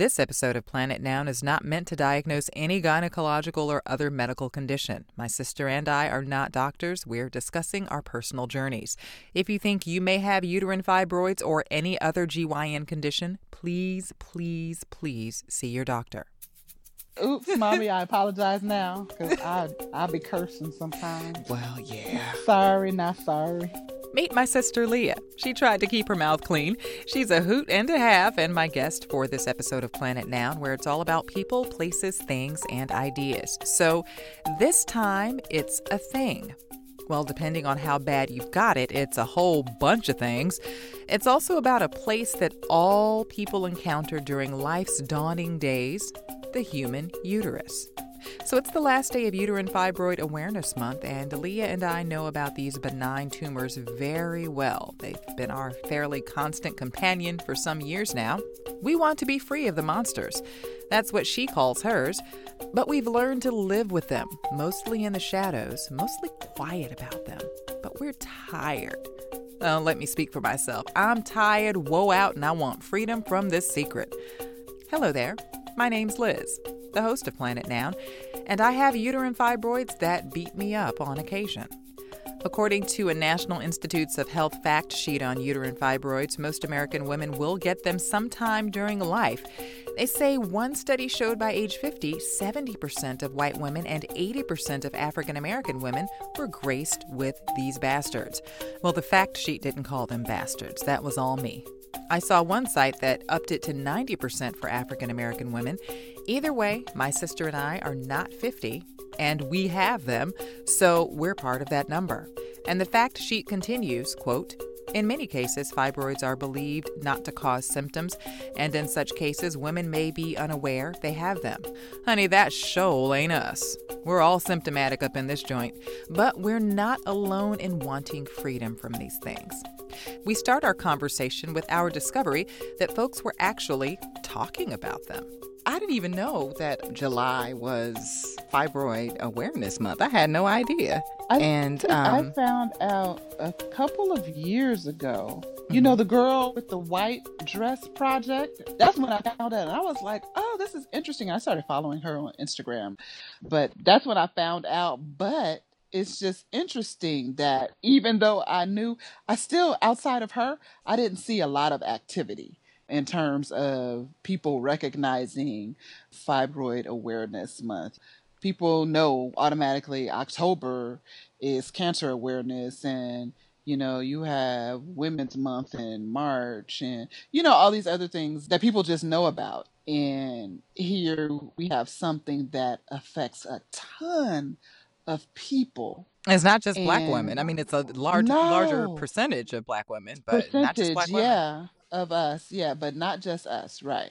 This episode of Planet Noun is not meant to diagnose any gynecological or other medical condition. My sister and I are not doctors. We're discussing our personal journeys. If you think you may have uterine fibroids or any other GYN condition, please, please, please see your doctor. Oops, mommy, I apologize now because I I'll be cursing sometimes. Well, yeah. Sorry, not sorry. Meet my sister Leah. She tried to keep her mouth clean. She's a hoot and a half, and my guest for this episode of Planet Noun, where it's all about people, places, things, and ideas. So this time, it's a thing. Well, depending on how bad you've got it, it's a whole bunch of things. It's also about a place that all people encounter during life's dawning days the human uterus. So it's the last day of Uterine Fibroid Awareness Month, and Leah and I know about these benign tumors very well. They've been our fairly constant companion for some years now. We want to be free of the monsters. That's what she calls hers. But we've learned to live with them, mostly in the shadows, mostly quiet about them. But we're tired. Well, let me speak for myself. I'm tired, woe out, and I want freedom from this secret. Hello there. My name's Liz the host of Planet Noun, and I have uterine fibroids that beat me up on occasion. According to a National Institutes of Health fact sheet on uterine fibroids, most American women will get them sometime during life. They say one study showed by age 50, 70% of white women and 80% of African American women were graced with these bastards. Well, the fact sheet didn't call them bastards, that was all me. I saw one site that upped it to 90% for African American women Either way, my sister and I are not 50, and we have them, so we're part of that number. And the fact sheet continues, quote, in many cases, fibroids are believed not to cause symptoms, and in such cases, women may be unaware they have them. Honey, that shoal ain't us. We're all symptomatic up in this joint, but we're not alone in wanting freedom from these things. We start our conversation with our discovery that folks were actually talking about them. I didn't even know that July was Fibroid Awareness Month. I had no idea. I, and um, I found out a couple of years ago. Mm-hmm. You know, the girl with the white dress project. That's when I found out. And I was like, oh, this is interesting. I started following her on Instagram. But that's when I found out. But it's just interesting that even though I knew, I still, outside of her, I didn't see a lot of activity in terms of people recognizing Fibroid Awareness Month. People know automatically October is cancer awareness and you know you have women's month in march and you know all these other things that people just know about. And here we have something that affects a ton of people. It's not just and black women. I mean it's a large no, larger percentage of black women but not just black women. yeah of us, yeah, but not just us, right?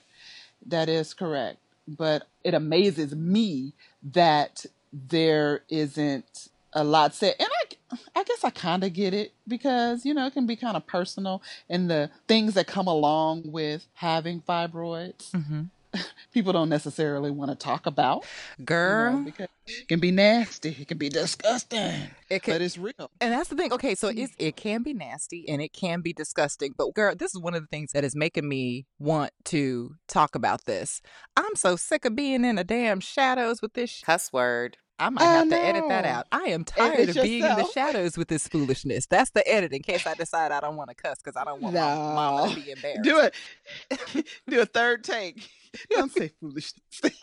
That is correct. But it amazes me that there isn't a lot said. And I, I guess I kind of get it because, you know, it can be kind of personal and the things that come along with having fibroids. Mm-hmm. people don't necessarily want to talk about. Girl, you know, because it can be nasty. It can be disgusting. It can, but it's real. And that's the thing. Okay, so mm. it's, it can be nasty and it can be disgusting. But girl, this is one of the things that is making me want to talk about this. I'm so sick of being in the damn shadows with this cuss word. I might have to edit that out. I am tired of being in the shadows with this foolishness. That's the edit in case I decide I don't want to cuss because I don't want no. my mama to be embarrassed. Do it. Do a third take. Don't say foolishness. Take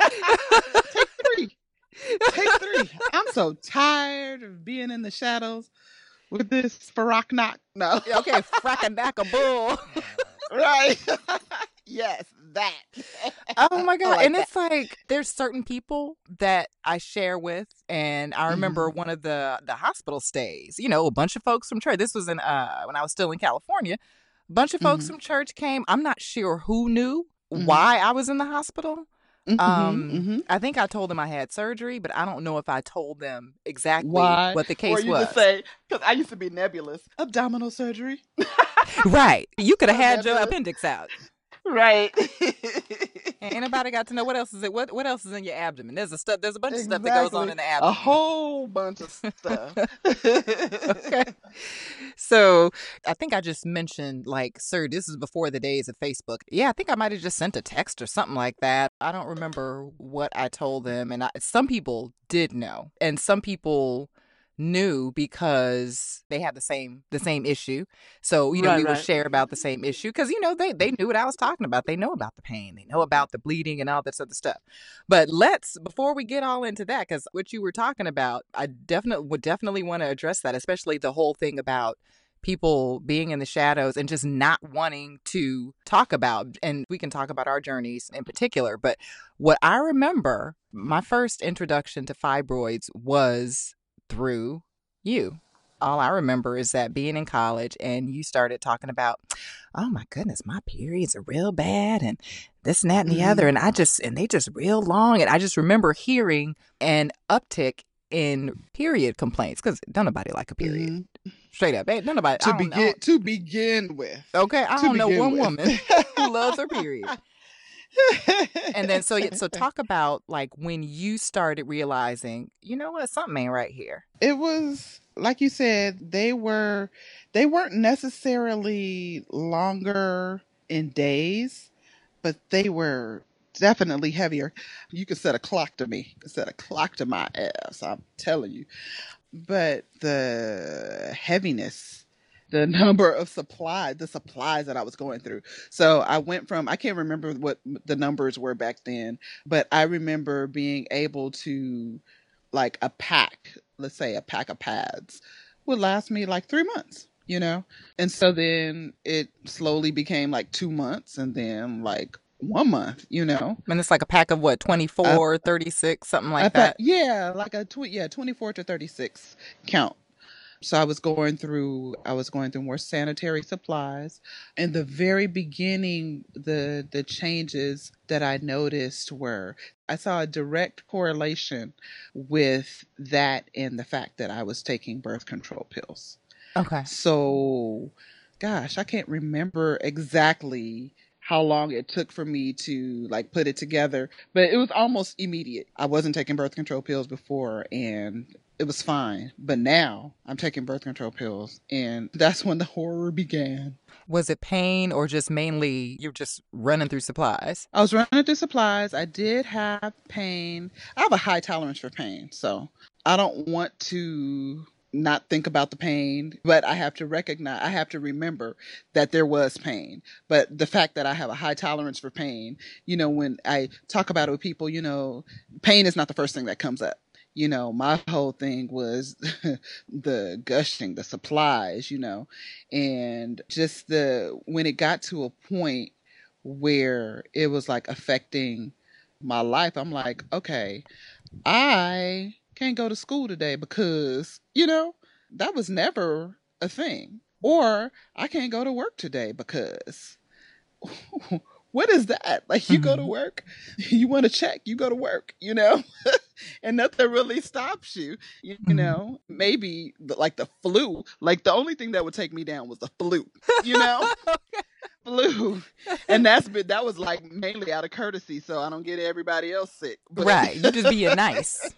three. Take three. I'm so tired of being in the shadows with this Farak knock. No. okay, frackandack bull. right. Yes, that. oh my god. Like and that. it's like there's certain people that I share with and I remember mm-hmm. one of the the hospital stays, you know, a bunch of folks from church. This was in uh when I was still in California. A bunch of folks mm-hmm. from church came. I'm not sure who knew mm-hmm. why I was in the hospital. Mm-hmm, um, mm-hmm. I think I told them I had surgery, but I don't know if I told them exactly why? what the case or you was. Because I used to be nebulous abdominal surgery. right, you could have had your appendix out. Right. Anybody got to know what else is it? What what else is in your abdomen? There's a stuff. There's a bunch exactly. of stuff that goes on in the abdomen. A whole bunch of stuff. okay. so I think I just mentioned, like, sir, this is before the days of Facebook. Yeah, I think I might have just sent a text or something like that. I don't remember what I told them. And I, some people did know, and some people knew because they had the same the same issue. So you know Right, we would share about the same issue because you know they they knew what I was talking about. They know about the pain. They know about the bleeding and all this other stuff. But let's before we get all into that because what you were talking about, I definitely would definitely want to address that, especially the whole thing about people being in the shadows and just not wanting to talk about and we can talk about our journeys in particular but what i remember my first introduction to fibroids was through you. All I remember is that being in college and you started talking about, oh my goodness, my periods are real bad and this and that and the Mhm. other. And I just, and they just real long. And I just remember hearing an uptick in period complaints because don't nobody like a period. Mhm. Straight up. Ain't nobody. To begin to begin with. Okay. I to don't know one with. woman who loves her period. And then, so, so talk about like when you started realizing, you know what, something ain't right here. it was like you said they were they weren't necessarily longer in days but they were definitely heavier. You could set a clock to me you could set a clock to my ass i'm telling you. But the heaviness the number of supply the supplies that i was going through so i went from i can't remember what the numbers were back then but i remember being able to like a pack let's say a pack of pads would last me like three months you know and so then it slowly became like two months and then like one month you know And it's like a pack of what, 24, uh, 36, something like that. yeah, like a tw- yeah, 24 to 36 count. So I was going through I was going through more sanitary supplies. In the very beginning, the the changes that I noticed were I saw a direct correlation with that and the fact that I was taking birth control pills. Okay. So, gosh, I can't remember exactly how long it took for me to like put it together, but it was almost immediate. I wasn't taking birth control pills before and it was fine, but now I'm taking birth control pills and that's when the horror began. Was it pain or just mainly you're just running through supplies? I was running through supplies. I did have pain. I have a high tolerance for pain, so I don't want to not think about the pain, but I have to recognize, I have to remember that there was pain. But the fact that I have a high tolerance for pain, you know, when I talk about it with people, you know, pain is not the first thing that comes up. You know, my whole thing was the gushing, the supplies, you know, and just the, when it got to a point where it was like affecting my life, I'm like, okay, I can't go to school today because, you know, that was never a thing. Or I can't go to work today because what is that? Like you go to Mhm. work, you want to check, you go to work, you know? and nothing really stops you, you, Mhm. know? Maybe the, like the flu, like the only thing that would take me down was the flu, you know? flu. And that's been that was like mainly out of courtesy so I don't get everybody else sick. But right. You just being nice.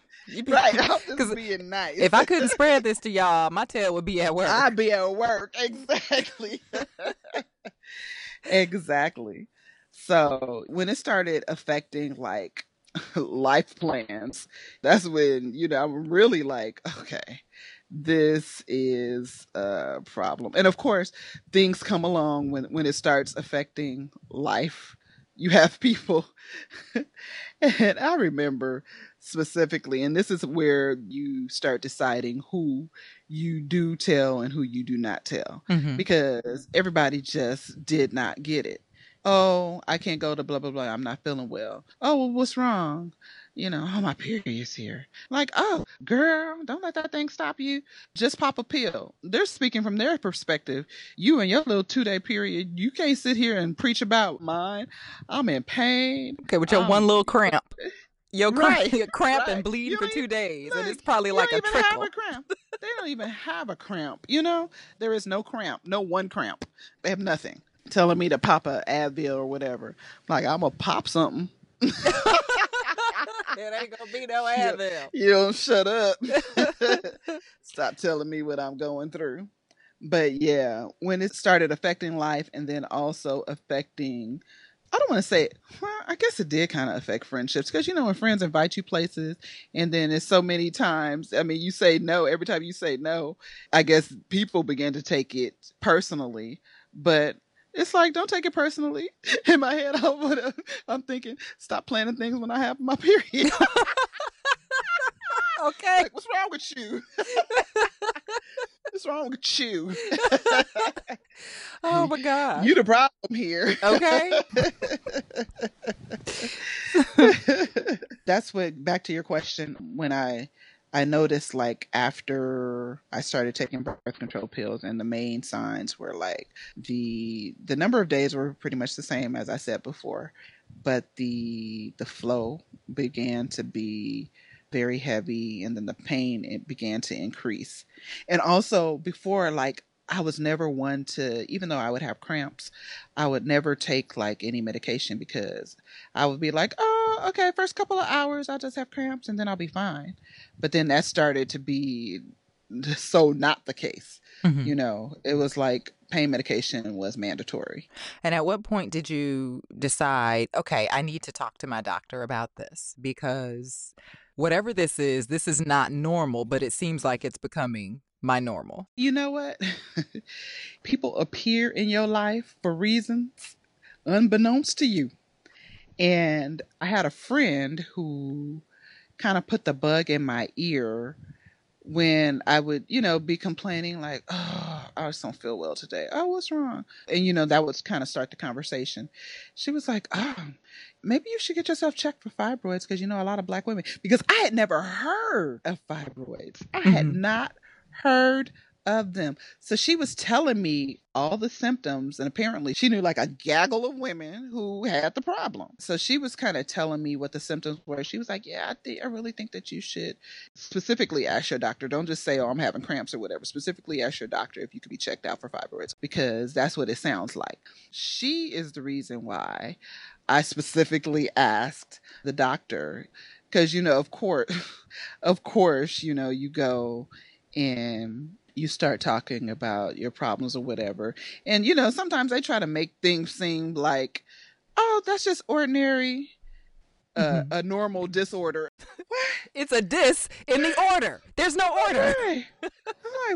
Right, I'm just being nice. If I couldn't spread this to y'all, my tail would be at work. I'd be at work. Exactly. exactly. So when it started affecting like life plans, that's when, you know, I'm really like, okay, this is a problem. And of course, things come along when, when it starts affecting life. You have people, and I remember specifically, and this is where you start deciding who you do tell and who you do not tell Mhm. because everybody just did not get it. Oh, I can't go to blah blah blah. I'm not feeling well. Oh, well, what's wrong? You know, oh my period's here. Like, oh, girl, don't let that thing stop you. Just pop a pill. They're speaking from their perspective. You and your little two day period, you can't sit here and preach about mine. I'm in pain. Okay, with your Um, one little cramp. Your cramp, Right, cramp and bleed You for two days, and it's probably like a trickle. have a cramp. they don't even have a cramp. You know, there is no cramp, no one cramp. They have nothing. Telling me to pop a Advil or whatever. Like I'm gonna pop something. it ain't gonna be no. Advil. You don't shut up. Stop telling me what I'm going through. but yeah, when it started affecting life and then also affecting I don't want to say, well, I guess it did kind of affect friendships because you know when friends invite you places and then it's so many times. I mean, you say no every time you say no. I guess people begin to take it personally, but it's like don't take it personally. In my head, I'm, I'm thinking, stop planning things when I have my period. Okay, like, what's wrong with you? what's wrong with you? oh my god, you the problem here. Okay. That's what. Back to your question. When I I noticed like after I started taking birth control pills and the main signs were like the the number of days were pretty much the same as I said before, but the the flow began to be very heavy and then the pain it began to increase. And also before like I was never one to, even though I would have cramps, I would never take like any medication because I would be like, oh, okay, first couple of hours, I'll just have cramps and then I'll be fine. But then that started to be so not the case. Mm-hmm. You know, it was like pain medication was mandatory. And at what point did you decide, okay, I need to talk to my doctor about this because whatever this is, this is not normal, but it seems like it's becoming my normal. You know what? People appear in your life for reasons unbeknownst to you. And I had a friend who kind of put the bug in my ear when I would, you know, be complaining like, "Oh, I just don't feel well today. Oh, what's wrong?" And you know, that would kind of start the conversation. She was like, "Oh, maybe you should get yourself checked for fibroids because you know a lot of black women." Because I had never heard of fibroids. I had mm-hmm. not heard of them. So she was telling me all the symptoms, and apparently she knew like a gaggle of women who had the problem. So she was kind of telling me what the symptoms were. She was like, "Yeah, I think I really think that you should specifically ask your doctor. Don't just say, "Oh, I'm having cramps" or whatever. Specifically ask your doctor if you could be checked out for fibroids because that's what it sounds like." She is the reason why I specifically asked the doctor because you know, of course, of course, you know, you go and you start talking about your problems or whatever. And you know, sometimes they try to make things seem like, oh, that's just ordinary, uh, mm-hmm. a normal disorder. it's a dis in the order. There's no order. Right. I'm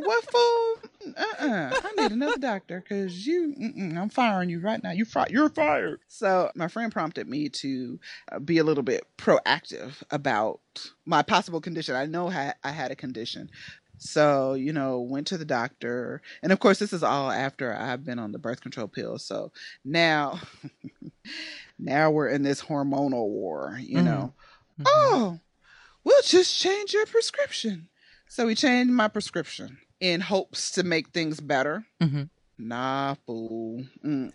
like, what fool? Uh-uh. I need another doctor because you, I'm firing you right now. You fi- you're fired. So my friend prompted me to uh, be a little bit proactive about my possible condition. I know ha- I had a condition, so, you know, went to the doctor. And of course, this is all after I've been on the birth control pill. So now, now we're in this hormonal war, you mm-hmm. know. Mm-hmm. Oh, we'll just change your prescription. So we changed my prescription in hopes to make things better. Mm-hmm. Nah, fool.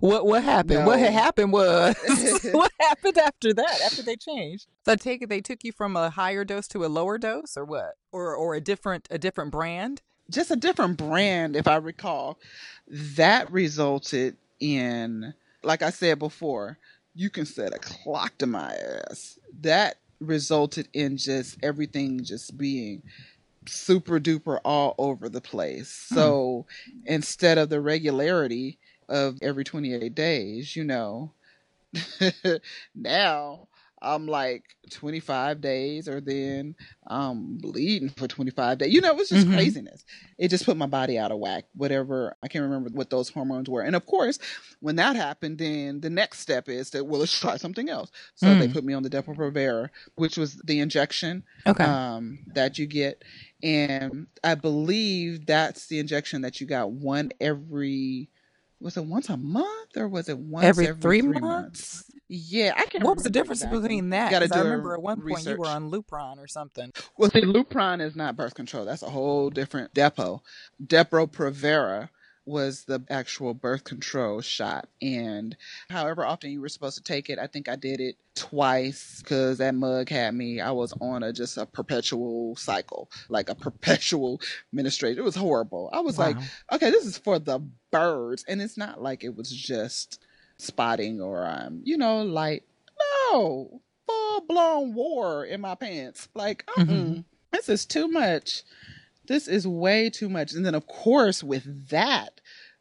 what what happened? No. What had happened was what happened after that? After they changed? So I take it they took you from a higher dose to a lower dose, or what? Or or a different a different brand? Just a different brand, if I recall. That resulted in, like I said before, you can set a clock to my ass. That resulted in just everything just being super duper all over the place. Hmm. So instead of the regularity of every 28 days, you know, now I'm like 25 days or then I'm bleeding for 25 days. You know, it was just mm-hmm. craziness. It just put my body out of whack, whatever. I can't remember what those hormones were. And of course, when that happened, then the next step is to, well, let's try something else. So mm. they put me on the Depo-Provera, which was the injection okay. um, that you get. And I believe that's the injection that you got one every was it once a month or was it once every, every three, three months? months? Yeah, I can. What was the difference exactly. between that? Because I remember at one research. point you were on Lupron or something. Well, see, Lupron is not birth control. That's a whole different depot. Depo-Provera was the actual birth control shot. And however often you were supposed to take it, I think I did it twice because that mug had me. I was on a just a perpetual cycle, like a perpetual menstruation. It was horrible. I was wow. like, okay, this is for the birds. And it's not like it was just spotting or um, you know, like no full blown war in my pants. Like, mm-hmm. this is too much this is way too much. And then, of course, with that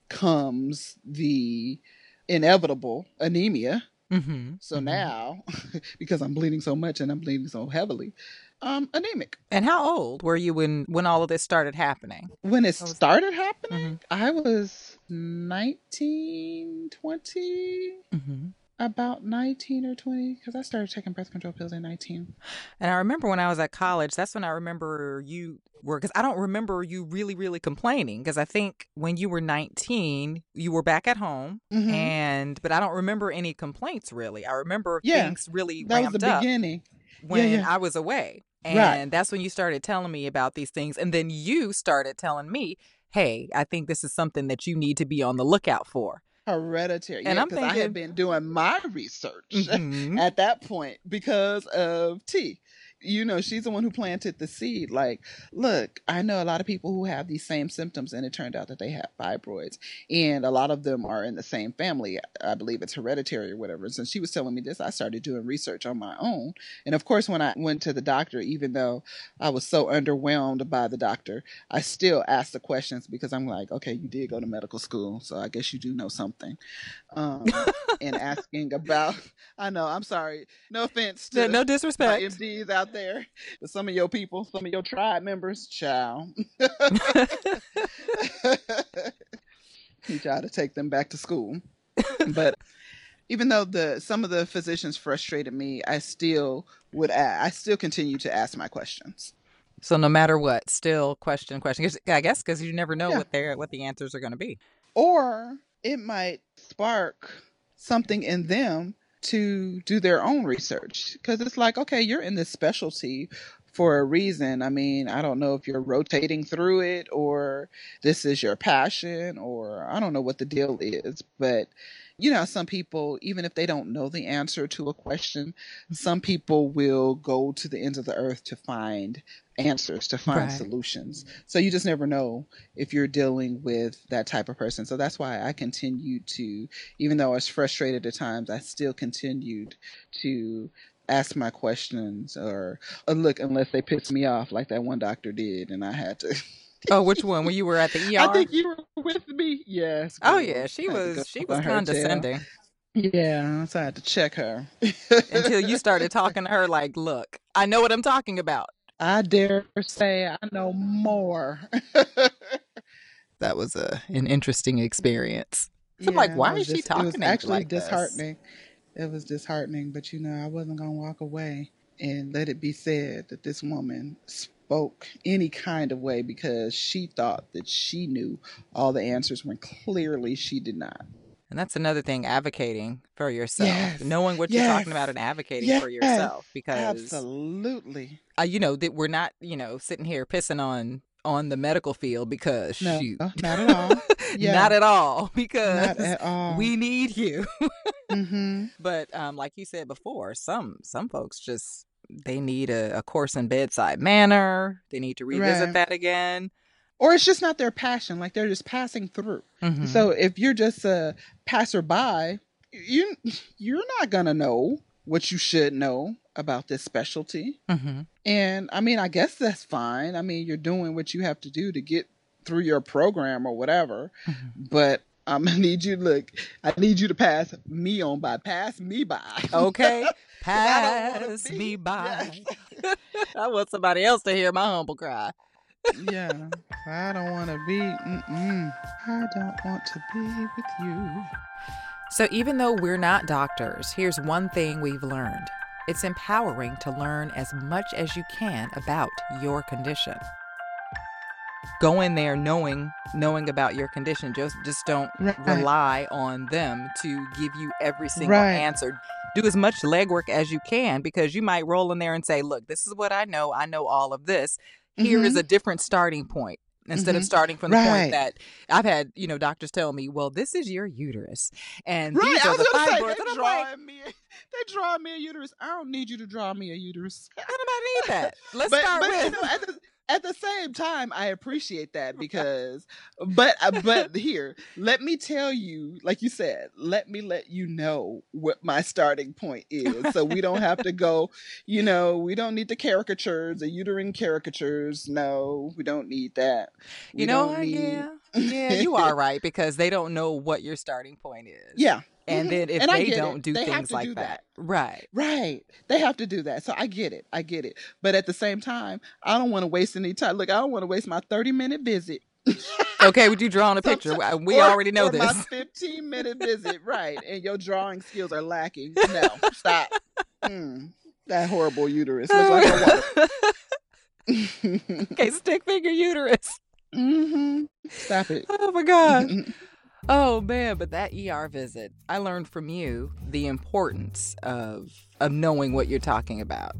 comes the inevitable anemia. Mm-hmm. So now, because I'm bleeding so much and I'm bleeding so heavily, I'm anemic. And how old were you when when all of this started happening? When it started happening, Mhm. I was 19, 20, Mm-hmm. About 19 or 20, because I started taking birth control pills at 19. And I remember when I was at college, that's when I remember you were, because I don't remember you really, really complaining. Because I think when you were 19, you were back at home, Mhm. and, but I don't remember any complaints really. I remember Yeah, things really That was the up beginning. when yeah. I was away. And Right. that's when you started telling me about these things. And then you started telling me, hey, I think this is something that you need to be on the lookout for. Hereditary. And yeah, I'm because I had been doing my research Mhm. at that point because of T. You know, she's the one who planted the seed. Like, look, I know a lot of people who have these same symptoms, and it turned out that they have fibroids, and a lot of them are in the same family. I believe it's hereditary or whatever. And since she was telling me this, I started doing research on my own. And of course, when I went to the doctor, even though I was so underwhelmed by the doctor, I still asked the questions because I'm like, okay, you did go to medical school, so I guess you do know something. Um, and asking about, I know, I'm sorry, no offense to no my disrespect. MDs out there, but some of your people, some of your tribe members, child, you try to take them back to school. But even though the some of the physicians frustrated me, I still would I still continue to ask my questions. So no matter what, still question, question. I guess because you never know Yeah. what their what the answers are going to be. Or it might spark something in them to do their own research because it's like, okay, you're in this specialty for a reason. I mean, I don't know if you're rotating through it or this is your passion or I don't know what the deal is, but you know, some people, even if they don't know the answer to a question, some people will go to the ends of the earth to find answers, to find Right. solutions. So you just never know if you're dealing with that type of person. So that's why I continued to, even though I was frustrated at times, I still continued to ask my questions or, or look, unless they pissed me off like that one doctor did, and I had to. Oh, which one? When you were at the ER? I think you were with me. Yes. oh yeah, she I had to was she was tail. condescending Yeah, so I had to check her. until you started talking to her like, "Look, I know what I'm talking about." I dare say I know more. That was a an interesting experience. So I'm Yeah, like, why is she just- talking It was actually like this? disheartening. It was disheartening, but you know, I wasn't gonna walk away and let it be said that this woman spoke any kind of way because she thought that she knew all the answers when clearly she did not. And that's another thing, advocating for yourself, Yes. knowing what you're talking about and advocating for yourself. Because Absolutely. uh, you know that we're not, you know, sitting here pissing on on the medical field because No, shoot, not at all. Yeah. not at all because Not at all. we need you. hmm But um, like you said before, some some folks just they need a, a course in bedside manner. They need to revisit Right. that again. Or it's just not their passion. Like they're just passing through. Mhm. So if you're just a passerby, you you're not gonna know what you should know about this specialty. Mhm. And I mean, I guess that's fine. I mean, you're doing what you have to do to get through your program or whatever. Mhm. But I'm gonna need you to look. I need you to pass me on by. Pass me by. Okay, I don't wanna pass be- me by. I want somebody else to hear my humble cry. Yeah. I don't want to be. Mm-mm. I don't want to be with you. So, even though we're not doctors, here's one thing we've learned it's empowering to learn as much as you can about your condition. Go in there knowing knowing about your condition. Just just don't Right. rely on them to give you every single Right. answer. Do as much legwork as you can because you might roll in there and say, "Look, this is what I know. I know all of this. Here is Mhm. a different starting point." Instead of Mhm. starting from the Right. point that I've had, you know, doctors tell me, "Well, this is your uterus, and Right, these are the fibroids." they And like, me. They draw me a uterus. I don't need you to draw me a uterus. I don't need that. Let's but start but with. you know, at the, at the same time, I appreciate that because, but uh, but here, let me tell you, like you said, let me let you know what my starting point is, so we don't have to go. You know, we don't need the caricatures, the uterine caricatures. No, we don't need that. We you know, need... yeah, yeah, you are right because they don't know what your starting point is. Yeah, and mm-hmm. then if and they don't it. do they things like that. that. Right. Right. They have to do that. So I get it. I get it. But at the same time, I don't want to waste any time. Look, I don't want to waste my 30 minute visit. okay, would you draw on a picture? We or, already know this. My 15 minute visit, right. And your drawing skills are lacking. No, stop. Mm, that horrible uterus looks like a okay, stick figure uterus. Mm-hmm. Stop it. Oh my god. Oh man, but that ER visit, I learned from you the importance of of knowing what you're talking about.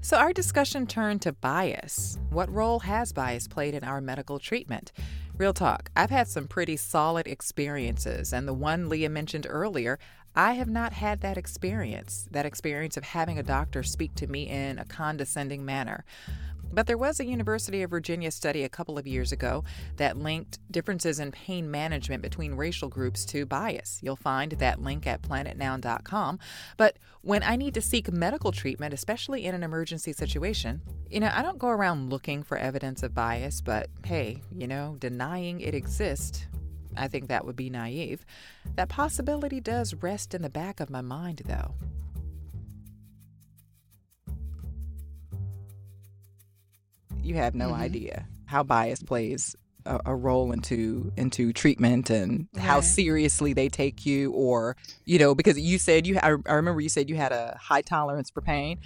So our discussion turned to bias. What role has bias played in our medical treatment? Real talk, I've had some pretty solid experiences, and the one Leah mentioned earlier, I have not had that experience, that experience of having a doctor speak to me in a condescending manner. But there was a University of Virginia study a couple of years ago that linked differences in pain management between racial groups to bias. You'll find that link at planetnoun.com. But when I need to seek medical treatment, especially in an emergency situation, you know, I don't go around looking for evidence of bias, but hey, you know, denying it exists I think that would be naive. That possibility does rest in the back of my mind, though. You have no mm-hmm. idea how bias plays a, a, role into into treatment and right. how seriously they take you or you know because you said you I, I remember you said you had a high tolerance for pain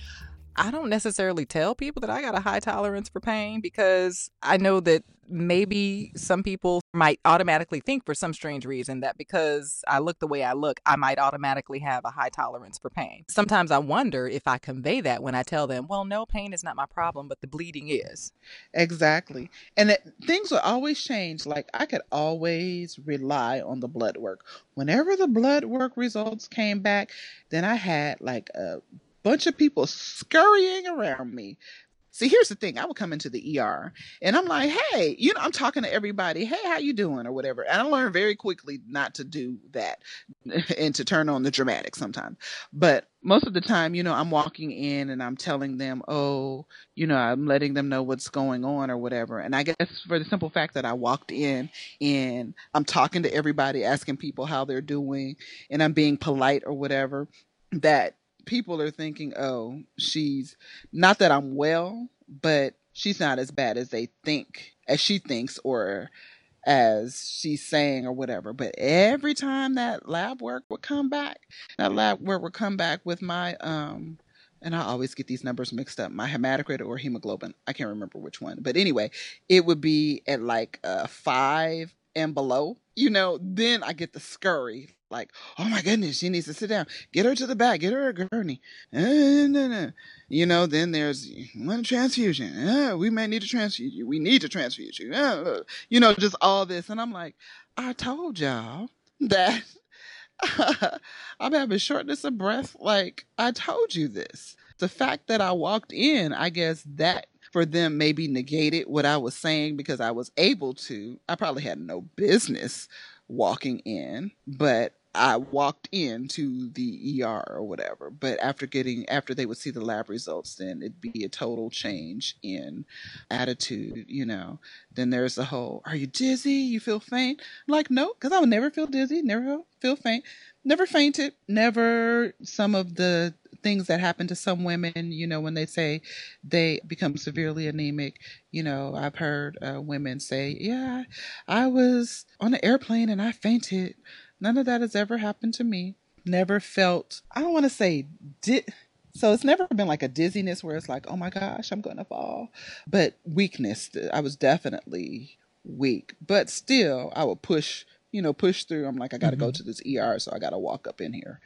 I don't necessarily tell people that I got a high tolerance for pain because I know that maybe some people might automatically think for some strange reason that because I look the way I look, I might automatically have a high tolerance for pain. Sometimes I wonder if I convey that when I tell them, well, no, pain is not my problem, but the bleeding is. Exactly. And that things will always change. Like I could always rely on the blood work. Whenever the blood work results came back, then I had like a bunch of people scurrying around me. See, here's the thing. I would come into the ER and I'm like, hey, you know, I'm talking to everybody. Hey, how you doing? Or whatever. And I learned very quickly not to do that and to turn on the dramatic sometimes. But most of the time, you know, I'm walking in and I'm telling them, oh, you know, I'm letting them know what's going on or whatever. And I guess for the simple fact that I walked in and I'm talking to everybody, asking people how they're doing, and I'm being polite or whatever, that people are thinking, oh, she's not that I'm well, but she's not as bad as they think, as she thinks, or as she's saying, or whatever. But every time that lab work would come back, that lab work would come back with my, um, and I always get these numbers mixed up, my hematocrit or hemoglobin. I can't remember which one. But anyway, it would be at like a five and below, you know, then I get the scurry like, oh my goodness, she needs to sit down. Get her to the back. Get her a gurney. You know, then there's one transfusion. We may need to transfuse you. We need to transfuse you. You know, just all this. And I'm like, I told y'all that I'm having shortness of breath. Like, I told you this. The fact that I walked in, I guess that for them maybe negated what I was saying because I was able to. I probably had no business walking in, but I walked into the ER or whatever, but after getting after they would see the lab results, then it'd be a total change in attitude, you know. Then there's the whole, "Are you dizzy? You feel faint?" I'm like, no, because I would never feel dizzy, never feel faint, never fainted, never some of the things that happen to some women, you know, when they say they become severely anemic. You know, I've heard uh, women say, "Yeah, I was on an airplane and I fainted." None of that has ever happened to me. Never felt, I don't want to say, di- so it's never been like a dizziness where it's like, oh my gosh, I'm going to fall. But weakness, I was definitely weak. But still, I would push, you know, push through. I'm like, I got to mm-hmm. go to this ER, so I got to walk up in here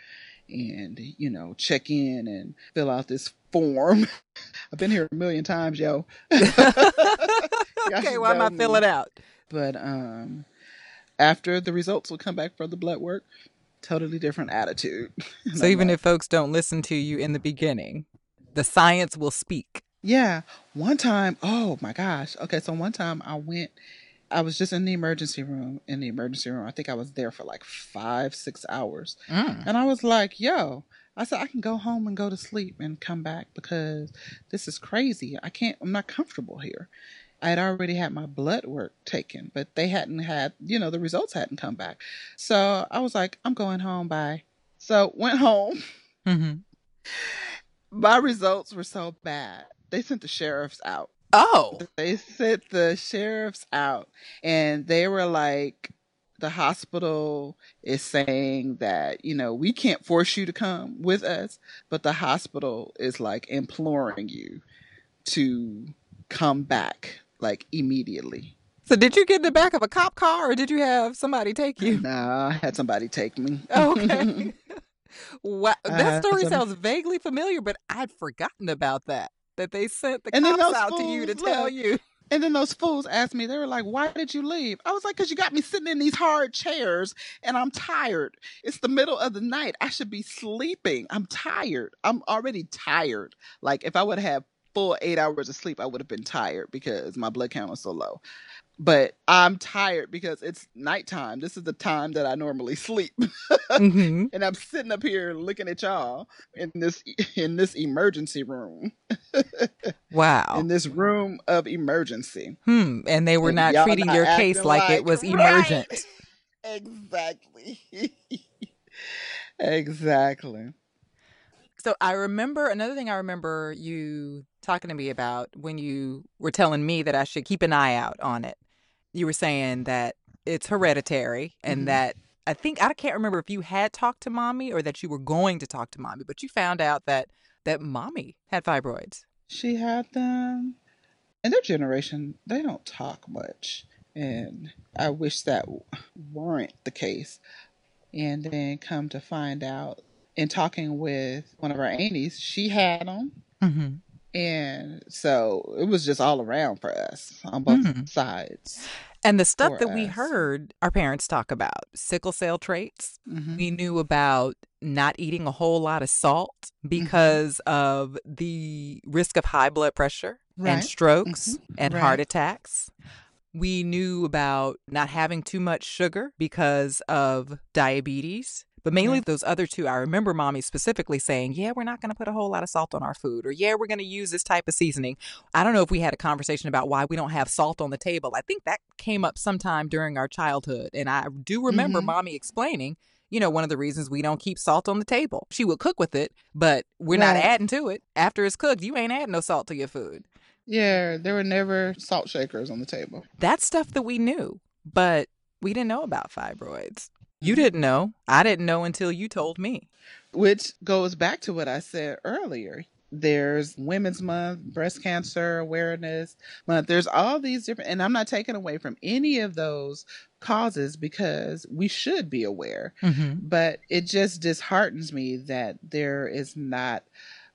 and, you know, check in and fill out this form. I've been here a million times, yo. okay, why am I filling out? But um after the results will come back for the blood work, totally different attitude. so even like, if folks don't listen to you in the beginning, the science will speak. Yeah. One time, oh my gosh. Okay, so one time I went I was just in the emergency room. In the emergency room, I think I was there for like five, six hours. Mm. And I was like, yo, I said, I can go home and go to sleep and come back because this is crazy. I can't, I'm not comfortable here. I had already had my blood work taken, but they hadn't had, you know, the results hadn't come back. So I was like, I'm going home. Bye. So went home. hmm My results were so bad. They sent the sheriffs out. Oh. They sent the sheriffs out and they were like, the hospital is saying that, you know, we can't force you to come with us, but the hospital is like imploring you to come back like immediately. So did you get in the back of a cop car or did you have somebody take you? Nah, I had somebody take me. Okay. wow. That Uh, story some- sounds vaguely familiar, but I'd forgotten about that. That they sent the And cops out to you to fools, tell you. And then those fools asked me, they were like, why did you leave? I was like, because you got me sitting in these hard chairs and I'm tired. It's the middle of the night. I should be sleeping. I'm tired. I'm already tired. Like, if I would have full eight hours of sleep, I would have been tired because my blood count was so low. But I'm tired because it's nighttime. This is the time that I normally sleep. hmm and I'm sitting up here looking at y'all in this in this emergency room. Wow. In this room of emergency. Hmm. And they were And not treating not your case acting like, it like- was Right. emergent. Exactly. exactly. So I remember another thing I remember you talking to me about when you were telling me that I should keep an eye out on it. You were saying that it's hereditary and Mhm. that I think I can't remember if you had talked to mommy or that you were going to talk to mommy, but you found out that that mommy had fibroids. She had them. In their generation, they don't talk much. And I wish that weren't the case. And then come to find out in talking with one of our aunties, she had them. Mm-hmm. And so it was just all around for us on both Mhm. sides. And the stuff that we heard our parents talk about, sickle cell traits, hmm we knew about not eating a whole lot of salt Mm-hmm. because of the risk of high blood pressure and Right. strokes Mhm. and Right. heart attacks. We knew about not having too much sugar because of diabetes. But mainly Right. those other two, I remember mommy specifically saying, Yeah, we're not going to put a whole lot of salt on our food, or Yeah, we're going to use this type of seasoning. I don't know if we had a conversation about why we don't have salt on the table. I think that came up sometime during our childhood. And I do remember Mhm. mommy explaining, you know, one of the reasons we don't keep salt on the table. She would cook with it, but we're not adding to it. After it's cooked, you ain't adding no salt to your food. Yeah, there were never salt shakers on the table. That's stuff that we knew, but we didn't know about fibroids. You didn't know. I didn't know until you told me. Which goes back to what I said earlier. There's Women's Month, Breast Cancer Awareness Month. There's all these different, and I'm not taking away from any of those causes because we should be aware. Mm-hmm. But it just disheartens me that there is not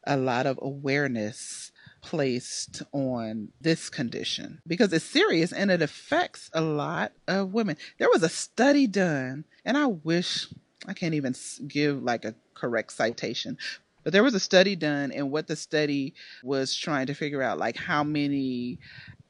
a lot of awareness placed on this condition because it's serious and it affects a lot of women. There was a study done, and I wish I can't even give like a correct citation, but there was a study done, and what the study was trying to figure out, like how many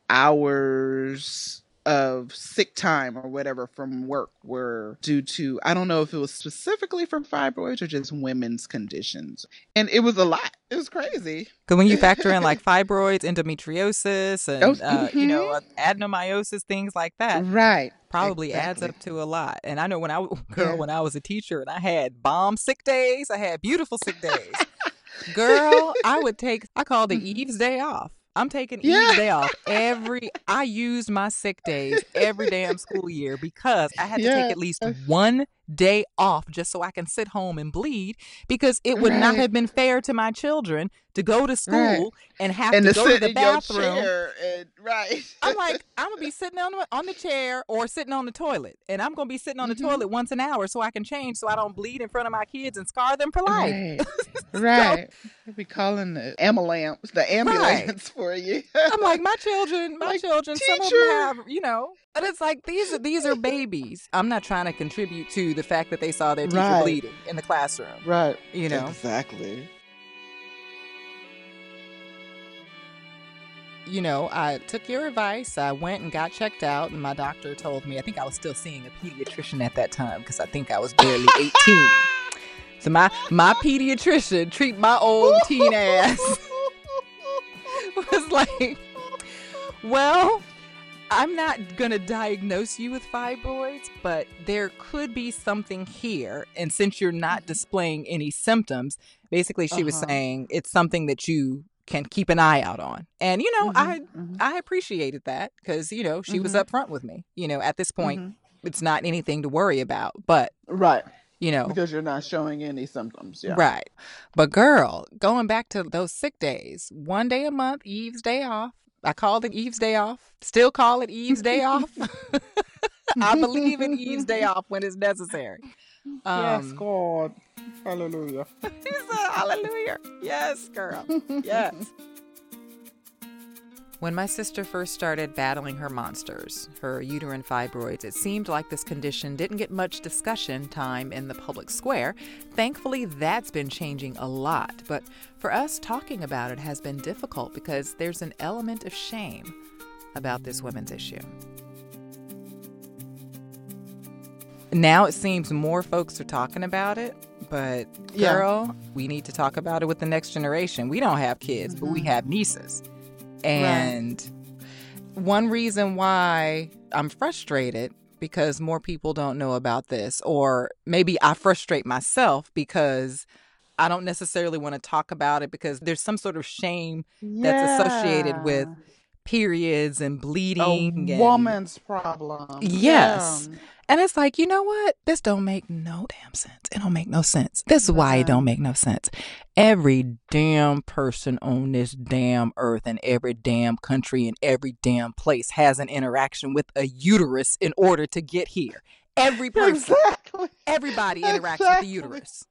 hours of sick time or whatever from work were due to I don't know if it was specifically from fibroids or just women's conditions. And it was a lot. It was crazy. Because when you factor in like fibroids, endometriosis, and Oh, uh, you know mhm. adenomyosis, things like that, Right. probably adds up to a lot. And I know when I girl, when I was a teacher and I had bomb sick days, I had beautiful sick days. girl, I would take. I called the Eve's day off. I'm taking Yeah. Eve's day off every. I used my sick days every damn school year because I had to take at least uh, one day off just so I can sit home and bleed because it would not have been fair to my children to go to school Right. and have And to to go to the bathroom. and right. I'm like, I'm gonna be sitting on the, on the chair or sitting on the toilet, and I'm gonna be sitting on the Mhm. toilet once an hour so I can change, so I don't bleed in front of my kids and scar them for life. Right. right. They'll be calling the ambulance, the ambulance for you. I'm like, my children, my Like, children, some of them teacher. have, you know, But it's like these are these are babies. I'm not trying to contribute to the fact that they saw their teacher Right. bleeding in the classroom. right. You know, Exactly. you know, I took your advice. I went and got checked out, and my doctor told me, I think I was still seeing a pediatrician at that time because I think I was barely 18. So my my pediatrician treat my old teen ass was like, well, I'm not going to diagnose you with fibroids, but there could be something here. And since you're not displaying any symptoms, basically she uh-huh. was saying it's something that you can keep an eye out on. And you know, mm-hmm, I mm-hmm. I appreciated that cuz you know, she mm-hmm. was upfront with me. You know, at this point mm-hmm. it's not anything to worry about, but Right you know because you're not showing any symptoms yeah right but girl going back to those sick days one day a month eve's day off i called it eve's day off. Still call it eve's day off. I believe in eve's day off when it's necessary. Um, yes god. Hallelujah. Said hallelujah. Yes girl. Yes when my sister first started battling her monsters, her uterine fibroids, it seemed like this condition didn't get much discussion time in the public square. Thankfully, that's been changing a lot, but for us, talking about it has been difficult because there's an element of shame about this women's issue. Now it seems more folks are talking about it, but girl, yeah. we need to talk about it with the next generation. We don't have kids, mm-hmm. but we mm-hmm. have nieces. And right. one reason why I'm frustrated because more people don't know about this, or maybe I frustrate myself because I don't necessarily want to talk about it because there's some sort of shame yeah. that's associated with periods and bleeding. A woman's problem. Yes. Yeah. And it's like, you know what? This don't make no damn sense. It don't make no sense. This is why it don't make no sense. Every damn person on this damn earth and every damn country and every damn place has an interaction with a uterus in order to get here. Every person, exactly. everybody interacts exactly. with the uterus.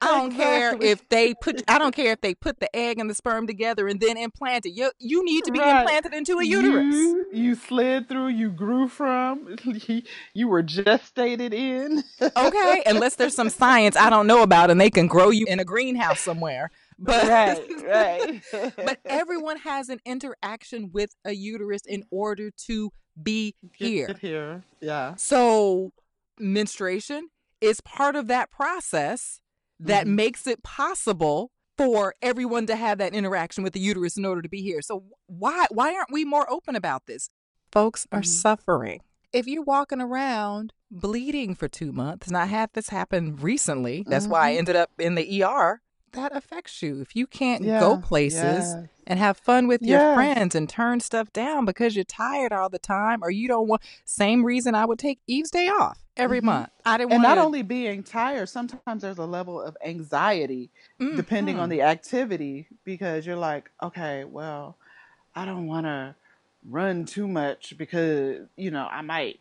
I don't exactly. care if they put I don't care if they put the egg and the sperm together and then implant it. You you need to be right. implanted into a uterus. You, you slid through, you grew from, you were gestated in. okay, unless there's some science I don't know about and they can grow you in a greenhouse somewhere. But right, right. but everyone has an interaction with a uterus in order to be here. Here. Yeah. So menstruation is part of that process that mm-hmm. makes it possible for everyone to have that interaction with the uterus in order to be here. So why why aren't we more open about this? Folks are mm-hmm. suffering. If you're walking around bleeding for 2 months, and I had this happen recently, that's mm-hmm. why I mm-hmm. ended up in the ER that affects you. If you can't yeah, go places and have fun with your friends and turn stuff down because you're tired all the time or you don't want same reason I would take Eve's day off every mm-hmm. month. I didn't And not only being tired, sometimes there's a level of anxiety mm-hmm. depending on the activity because you're like, okay, well, I don't want to run too much because, you know, I might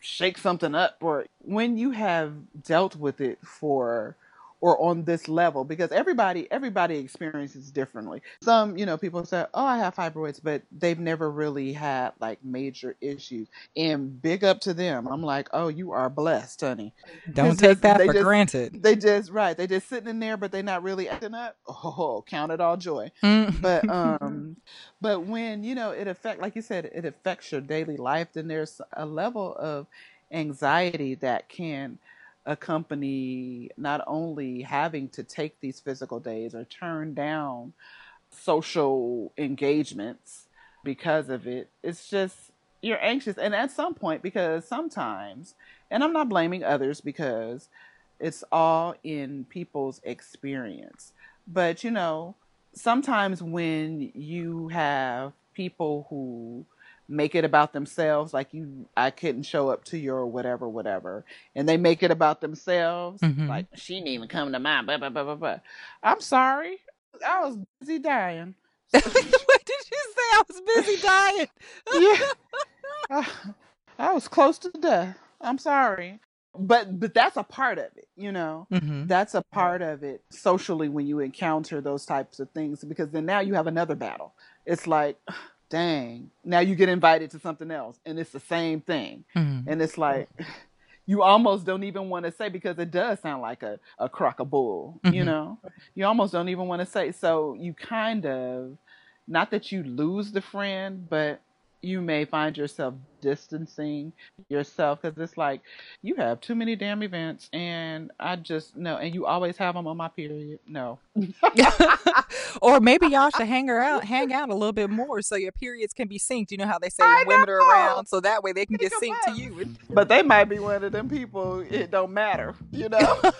shake something up or when you have dealt with it for or on this level because everybody everybody experiences differently. Some you know people say oh i have fibroids but they've never really had like major issues. And big up to them. I'm like oh you are blessed honey. Don't take that for just, granted. they just right they just sitting in there but they're not really acting up. Oh count it all joy. Mm. but um but when you know it affect like you said it affects your daily life then there's a level of anxiety that can accompany not only having to take these physical days or turn down social engagements because of it. It's just you're anxious. And at some point, because sometimes, and I'm not blaming others because it's all in people's experience. But you know, sometimes when you have people who make it about themselves like you i couldn't show up to your whatever whatever. And they make it about themselves mm-hmm. like she didn't even come to mine blah, blah, blah, blah, blah. i'm sorry. I was busy dying. What did you say? I was busy dying. Yeah. I, I, was close to death. I'm sorry. But but that's a part of it you know? Mm-hmm. that's a part of it socially when you encounter those types of things because then now you have another battle. It's like dang, now you get invited to something else and it's the same thing. Mm-hmm. And it's like, you almost don't even want to say because it does sound like a, a crock of bull, mm-hmm. you know? You almost don't even want to say. So you kind of, not that you lose the friend, but you may find yourself distancing yourself because it's like you have too many damn events and i just no and you always have them on my period no. Or maybe y'all should hang out hang out a little bit more so your periods can be synced. You know how they say women are around so that way they can get synced to you. But they might be one of them people it don't matter you know?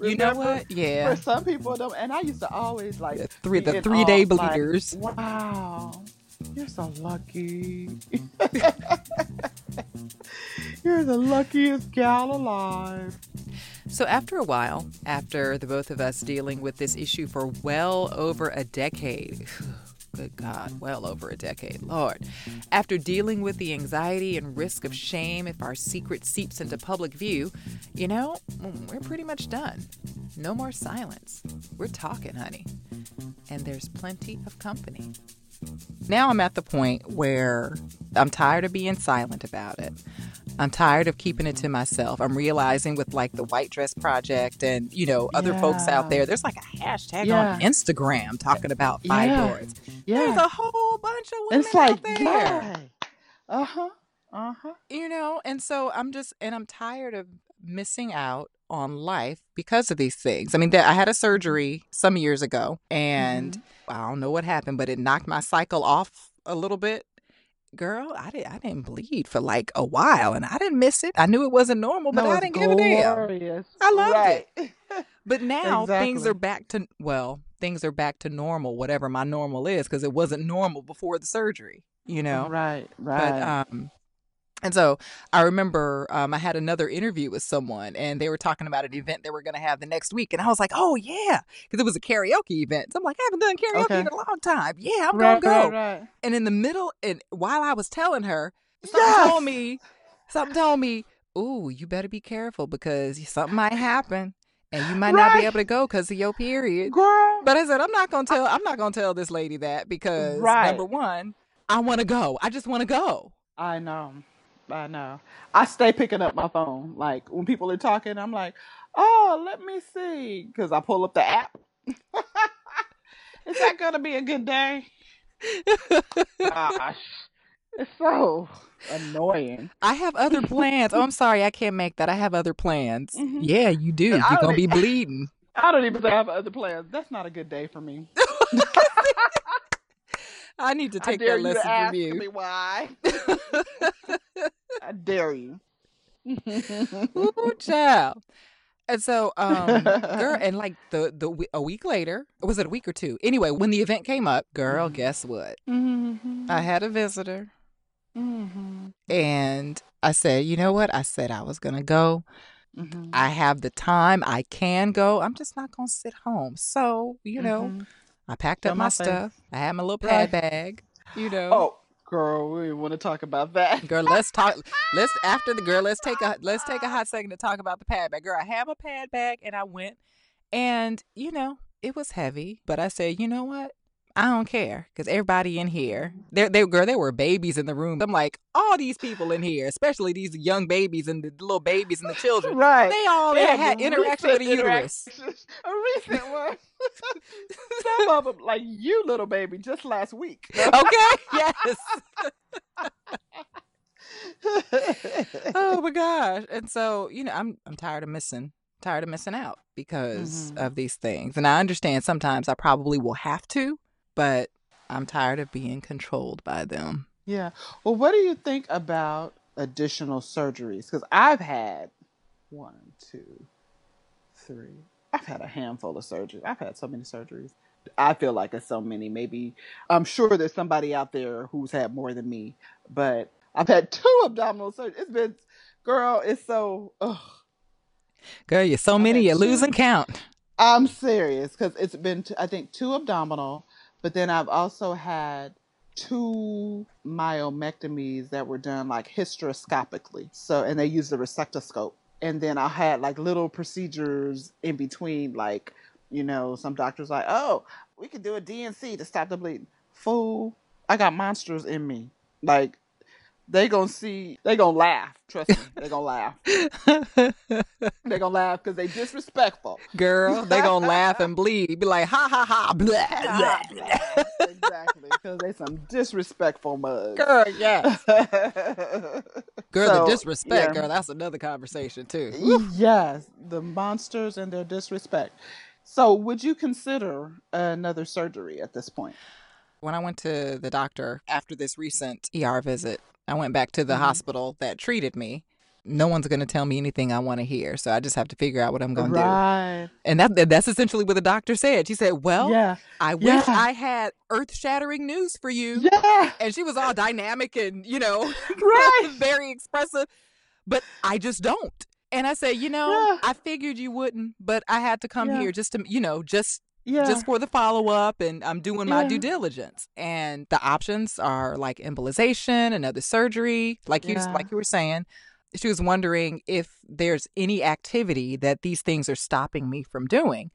You know what? Yeah. For some people don't and i used to always like the three the three day awe, like, bleeders. wow you're so lucky you're the luckiest gal alive So, after a while, after the both of us dealing with this issue for well over a decade, good God, well over a decade, Lord, after dealing with the anxiety and risk of shame if our secret seeps into public view, you know, mm, we're pretty much done. No more silence. We're talking, honey. And there's plenty of company. Now I'm at the point where I'm tired of being silent about it. I'm tired of keeping it to myself. I'm realizing with like the White Dress Project and, you know, other folks out there, there's like a hashtag Yeah. on Instagram talking about Yeah. fibroids. There's a whole bunch of women it's like out there. yeah. uh-huh uh-huh You know, and so I'm just, and I'm tired of missing out on life because of these things. I mean, I had a surgery some years ago and Mm-hmm. I don't know what happened, but it knocked my cycle off a little bit. Girl, I didn't I didn't bleed for like a while and I didn't miss it. I knew it wasn't normal, but No, I didn't give a damn. I loved it. it But now things are back to well, things are back to normal, whatever my normal is, because it wasn't normal before the surgery, you know. right right But um and so I remember um, I had another interview with someone, and they were talking about an event they were going to have the next week, and I was like, "Oh yeah," because it was a karaoke event. So I'm like, "I haven't done karaoke Okay. in a long time. Yeah, I'm right, gonna go." right, right. And in the middle, and while I was telling her, something Yes! told me, something told me, "Ooh, you better be careful because something might happen, and you might not be able to go because of your period." girl But I said, I'm not gonna tell. I'm not gonna tell this lady that because Right. number one, I want to go. I just want to go. I know. I know. I stay picking up my phone. Like when people are talking, I'm like, oh, let me see. Because I pull up the app. Is that going to be a good day? Gosh. It's so annoying. I have other plans. oh, I'm sorry, I can't make that. I have other plans. Mhm. Yeah, you do. You're gonna be bleeding. I don't even have other plans. That's not a good day for me. I need to take that you to lesson ask from you. me why. I dare you. Ooh, child. And so, um, girl, and like the the a week later, was it a week or two? Anyway, when the event came up, girl, Mhm. guess what? Mhm. I had a visitor. Mhm. And I said, you know what? I said I was going to go. Mhm. I have the time. I can go. I'm just not going to sit home. So, you know, Mhm. I packed Show up my my stuff. I had my little pad Right. bag, you know. Oh, girl, we want to talk about that. Girl, let's talk. Let's after the girl. Let's take a let's take a hot second to talk about the pad bag. Girl, I have a pad bag, and I went, and you know it was heavy, but I said, you know what? I don't care because everybody in here, they they girl, there were babies in the room. I'm like, all these people in here, especially these young babies and the little babies and the children, Right. they all They had, had interaction with recent uterus. interactions. A recent one. Some of them, like you, little baby, just last week. Okay, yes. oh my gosh and so you know i'm i'm tired of missing tired of missing out because Mhm. of these things and i understand sometimes i probably will have to but i'm tired of being controlled by them Yeah. Well, what do you think about additional surgeries? Because I've had one, two, three. I've had a handful of surgeries. I've had so many surgeries. I feel like it's so many. Maybe I'm sure there's somebody out there who's had more than me, but I've had two abdominal surgeries. It's been, girl, it's so. Ugh. girl you're so many you're two. losing count I'm serious because it's been, t- I think, two abdominal, but then I've also had two myomectomies that were done like hysteroscopically. So, and they used the resectoscope. And then I had like little procedures in between, like, you know, some doctors like, oh, we could do a D&C to stop the bleeding. Fool, I got monsters in me. Like, they gonna see, they gonna laugh. Trust me, they gonna laugh. They gonna laugh because they disrespectful. girl they gonna laugh and bleed be like ha ha ha blah, blah, blah. exactly. because they some disrespectful mugs. Girl, yes. Girl, So, the disrespect, yeah. girl, that's another conversation too. yes, the monsters and their disrespect. So, would you consider another surgery at this point? When I went to the doctor after this recent ER visit, I went back to the Mhm. hospital that treated me. No one's going to tell me anything I want to hear, so I just have to figure out what I'm going to do. Right. And that that's essentially what the doctor said. She said, "Well, yeah. I wish Yeah. I had earth-shattering news for you." Yeah. And she was all dynamic and, you know, Right. very expressive, but I just don't. And I said, "You know, Yeah. I figured you wouldn't, but I had to come here just to, you know, just Yeah. just for the follow up and I'm doing my Yeah. due diligence. And the options are like embolization, another surgery, like you Yeah. like you were saying. She was wondering if there's any activity that these things are stopping me from doing.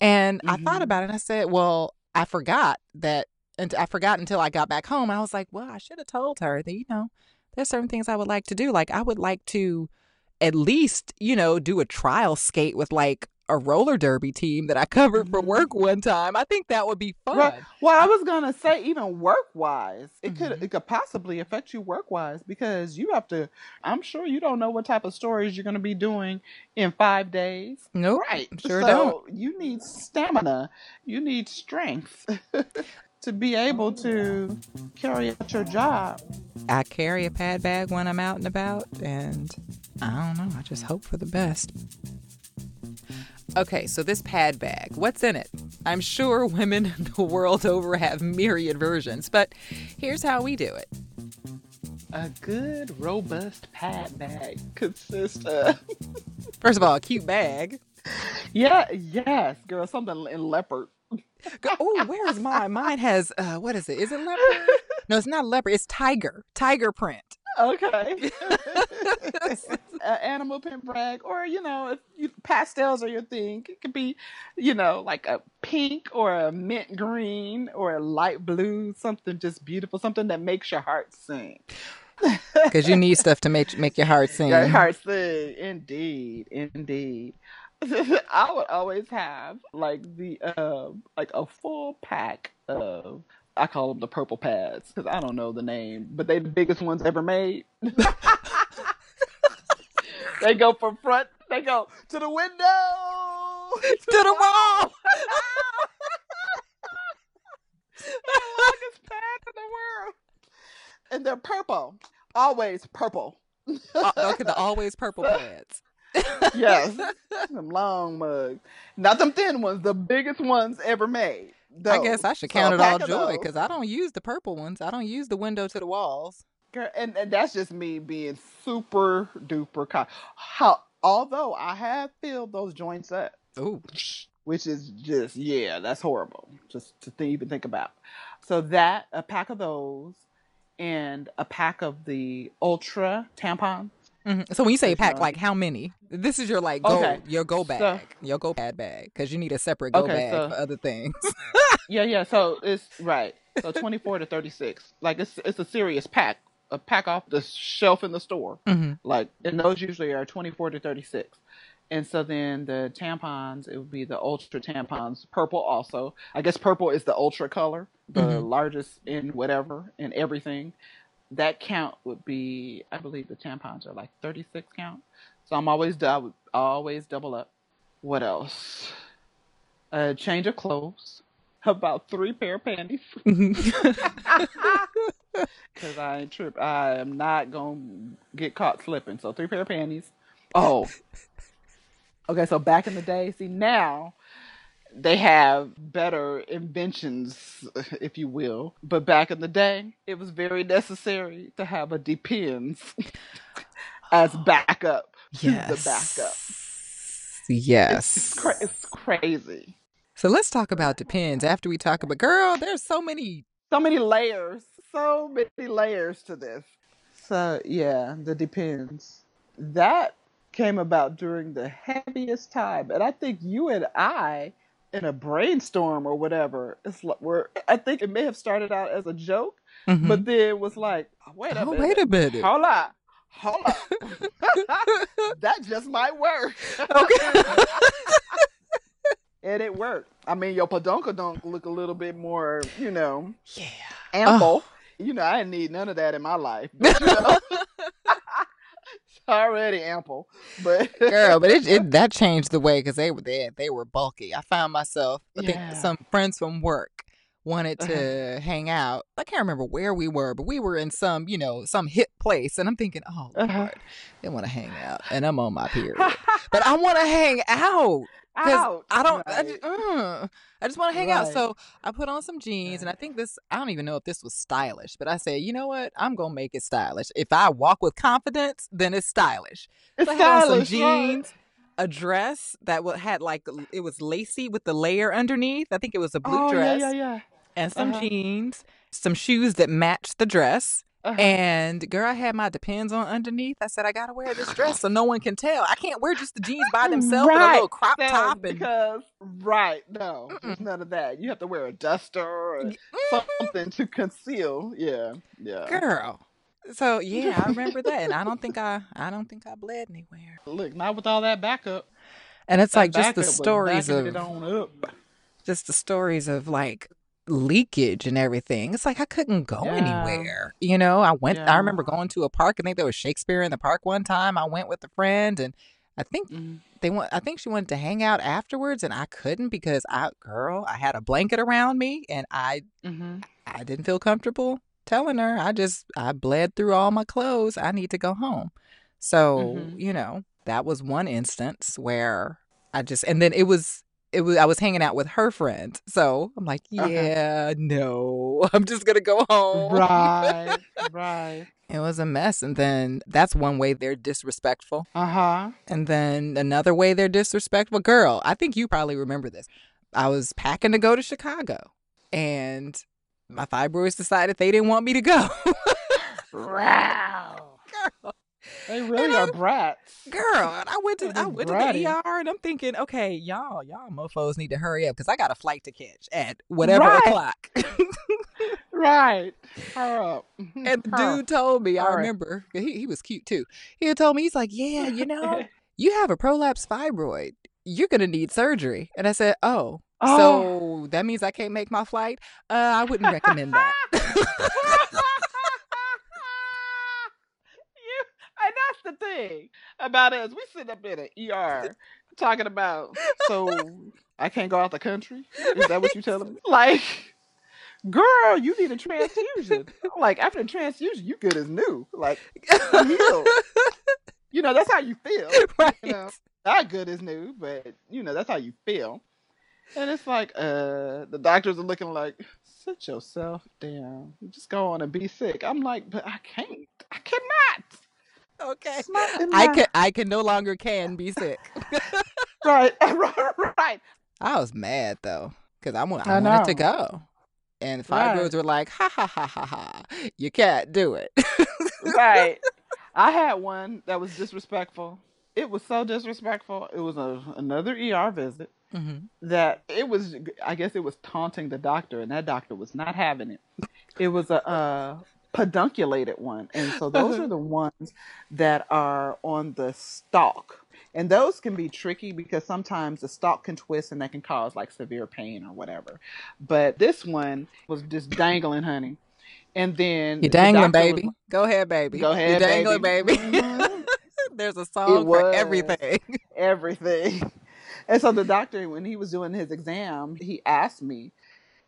And I thought Mhm. about it and I said, "Well, I forgot that and I forgot until I got back home. I was like, "Well, I should have told her that, you know, there's certain things I would like to do. Like I would like to at least, you know, do a trial skate with like a roller derby team that I covered for Mhm. work one time. I think that would be fun. Right. Well, I was gonna say even work wise, it could Mhm. it could possibly affect you work wise because you have to. I'm sure you don't know what type of stories you're gonna be doing in five days. Nope. Right. Sure so don't. You need stamina. You need strength to be able to carry out your job. I carry a pad bag when I'm out and about, and I don't know. I just hope for the best. Okay, so this pad bag, what's in it? I'm sure women the world over have myriad versions, but here's how we do it. A good, robust pad bag consists of. First of all, a cute bag. Yeah, yes, girl, something in leopard. Oh, where is mine? Mine has uh, what is it? Is it leopard? No, it's not leopard. It's tiger. Tiger print. Okay. An animal print brag, or you know, if you, pastels are your thing, it could be, you know, like a pink or a mint green or a light blue, something just beautiful, something that makes your heart sing. Because you need stuff to make make your heart sing. Your heart sing, indeed, indeed. I would always have like the uh, like a full pack of I call them the purple pads because I don't know the name, but they the biggest ones ever made. they go from front, they go to the window, to, the wall. the longest pad in the world, and they're purple, always purple. Uh, okay, the always purple pads. yes, them long mugs, not them thin ones, the biggest ones ever made. I guess I should count a it all joy because I don't use the purple ones. I don't use the window to the walls. Girl, and, and that's just me being super duper kind. How although I have filled those joints up, Ooh, which is just yeah, that's horrible just to th- even think about. So that a pack of those and a pack of the ultra tampons. Mhm. So when you say There's pack, like how many? This is your like go Okay, your go bag, so- your go pad bag, because you need a separate go Okay, bag so- for other things. Yeah, yeah. So it's right. So twenty four to thirty six. Like it's it's a serious pack. A pack off the shelf in the store. hmm Like and those usually are twenty four to thirty six. And so then the tampons, it would be the ultra tampons, purple also. I guess purple is the ultra color, the Mhm. largest in whatever, in everything. That count would be, I believe the tampons are like 36 count. So I'm always, I would always double up. What else? A change of clothes, about three pair of panties. Cause I ain't trip. I am not gonna get caught slipping. So three pair of panties. Oh. Okay, so back in the day, see now they have better inventions, if you will. But back in the day, it was very necessary to have a depends as backup to the backup. Yes. It's, cra- it's crazy. So let's talk about depends after we talk about girl. There's so many. So many layers. So many layers to this. So yeah, the depends. That came about during the heaviest time, and I think you and I, in a brainstorm or whatever, it's like we're. I think it may have started out as a joke, Mhm. but then it was like, wait a oh minute, wait a minute. hold up, hold up, that just might work. Okay. and it worked. I mean, your padonkadonk look a little bit more, you know, yeah. ample. You know, I didn't need none of that in my life. But, you know, already ample. But girl, but it, it that changed the way because they were there. They were bulky. I found myself. I Yeah. think some friends from work wanted to Uh-huh. hang out. I can't remember where we were, but we were in some, you know, some hip place, and I'm thinking, oh Uh-huh. Lord, they want to hang out, and I'm on my period, but I want to hang out. Because out. I don't, I just, I just want to hang out. So I put on some jeans, and I think this, I don't even know if this was stylish, but I said, you know what? I'm going to make it stylish. If I walk with confidence, then it's stylish. It's So I had on some stylish, right? jeans, a dress that had like, it was lacy with the layer underneath. I think it was a blue Oh, dress, yeah, yeah, yeah. and some Uh-huh. jeans, some shoes that matched the dress. Uh-huh. And girl, I had my depends on underneath. I said I gotta wear this dress so no one can tell. I can't wear just the jeans by themselves with a little crop No, top and because right, no, there's none of that. You have to wear a duster or Mm. something to conceal. Yeah, yeah. girl. So yeah, I remember that, and I don't think I, I don't think I bled anywhere. Look, not with all that backup. And it's That like just the stories of it on up. just the stories of like leakage and everything. It's like I couldn't go Yeah. anywhere. You know, I went. I remember going to a park. I think there was Shakespeare in the park one time. I went with a friend, and I think Mhm. they want. I think she wanted to hang out afterwards, and I couldn't because I, girl, I had a blanket around me, and I, Mhm. I didn't feel comfortable telling her. I just, I bled through all my clothes. I need to go home. So Mhm. you know, that was one instance where I just, and then it was it was I was hanging out with her friend. So I'm like, Uh-huh. yeah, no, I'm just gonna go home. Right, right. It was a mess. And then that's one way they're disrespectful. Uh huh. And then another way they're disrespectful. Girl, I think you probably remember this. I was packing to go to Chicago and my fibroids decided they didn't want me to go. Wow. Girl, They really are brats. girl, I went to They're I went to the ER and I'm thinking, okay, y'all, y'all mofos need to hurry up because I got a flight to catch at whatever Right. o'clock. Right. Hurry up. And the dude told me, I remember, he, he was cute too. He told me, he's like, yeah, you know, you have a prolapse fibroid. You're going to need surgery. And I said, oh, Oh. so that means I can't make my flight? Uh, I wouldn't recommend that. you, and that's the thing about us. We sit up in an ER talking about, so I can't go out the country? Is that what you're telling me? Like, girl, you need a transfusion. like, after the transfusion, you good as new. Like, healed. You know, that's how you feel. right. You know, not good as new, but, you know, that's how you feel. And it's like, uh, the doctors are looking like, sit yourself down. Just go on and be sick. I'm like, but I can't. I cannot. Okay. I can I can no longer can be sick. Right, right. I was mad though because I, want, I I wanted to go, and the Right. were like, ha ha ha ha ha, you can't do it. right. I had one that was disrespectful. It was so disrespectful. It was a, another ER visit hmm that it was. I guess it was taunting the doctor, and that doctor was not having it. It was a, uh pedunculated one, and so those are the ones that are on the stalk. And those can be tricky because sometimes the stalk can twist and that can cause like severe pain or whatever. But this one was just dangling, honey. And then you're dangling, doctor was baby. Go ahead, baby. Go ahead, you're dangling, baby. baby. Mhm. There's a song for was. everything. everything. And so the doctor, when he was doing his exam, he asked me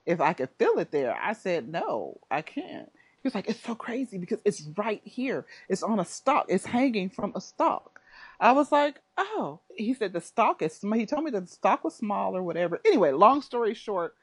if I could feel it there. I said, no, I can't. He was like, it's so crazy because it's right here. It's on a stalk. It's hanging from a stalk. I was like, oh. He said the stalk is small. He told me that the stalk was small or whatever. Anyway, long story short,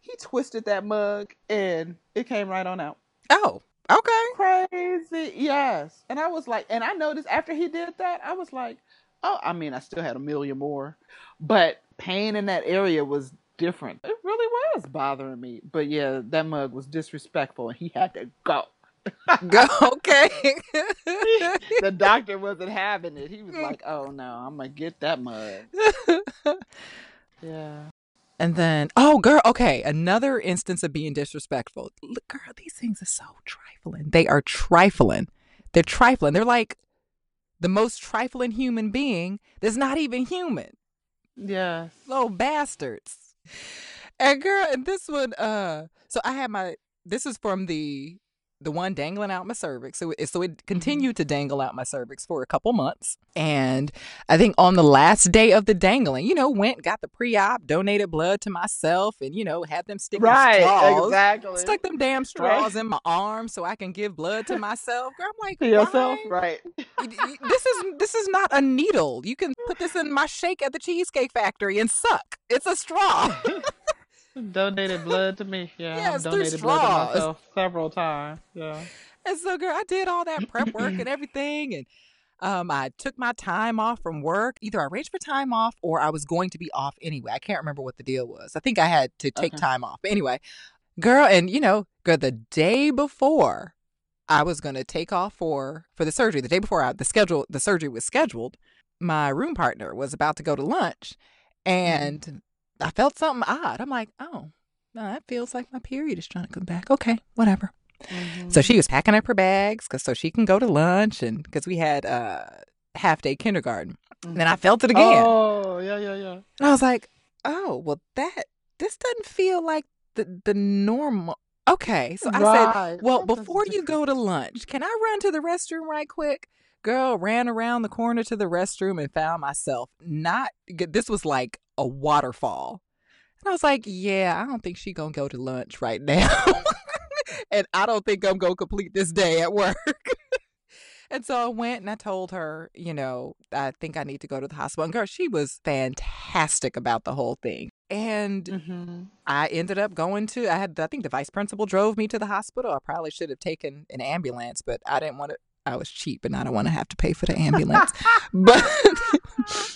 he twisted that mug and it came right on out. Oh, okay. Crazy, yes. And I was like, and I noticed after he did that, I was like, oh, I mean, I still had a million more, but pain in that area was different. It really was bothering me. But yeah, that mug was disrespectful, and he had to go. Go. Okay. the doctor wasn't having it. He was like, oh no, I'm gonna get that mug. Yeah. And then, oh, girl, okay, another instance of being disrespectful. Look, girl, these things are so trifling. They are trifling. They're trifling. They're like the most trifling human being that's not even human. Yes. Little bastards. And girl, and this one, uh, so I had my this is from the the one dangling out my cervix. So it, so it mm-hmm. continued to dangle out my cervix for a couple months. And I think on the last day of the dangling, you know, went, got the pre op, donated blood to myself, and, you know, had them stick Right, straws. exactly. Stuck them damn straws in my arm so I can give blood to myself. Girl, I'm like, To yourself, right? This is this is not a needle. You can put this in my shake at the Cheesecake Factory and suck. It's a straw. donated blood to me. Yeah, Yes, I've donated blood to myself several times. Yeah. And so, girl, I did all that prep work and everything, and um, I took my time off from work. Either I arranged for time off or I was going to be off anyway. I can't remember what the deal was. I think I had to take Okay. time off. But anyway, girl, and you know, girl, the day before I was going to take off for for the surgery, the day before I, the schedule the surgery was scheduled, my room partner was about to go to lunch, and I felt something odd. I'm like, oh, no, that feels like my period is trying to come back. Okay, whatever. So she was packing up her bags cause so she can go to lunch and because we had uh half day kindergarten. And then I felt it again. Oh, yeah, yeah, yeah. And I was like, oh, well that this doesn't feel like the the normal okay. So I said, Well, before you go to lunch, can I run to the restroom right quick? Girl ran around the corner to the restroom and found myself not this was like a waterfall. And I was like, yeah, I don't think she gonna go to lunch right now. and I don't think I'm gonna complete this day at work. and so I went and I told her, you know, I think I need to go to the hospital. And girl, she was fantastic about the whole thing. And Mhm. I ended up going to I had I think the vice principal drove me to the hospital. I probably should have taken an ambulance, but I didn't want to I was cheap and I don't want to have to pay for the ambulance. but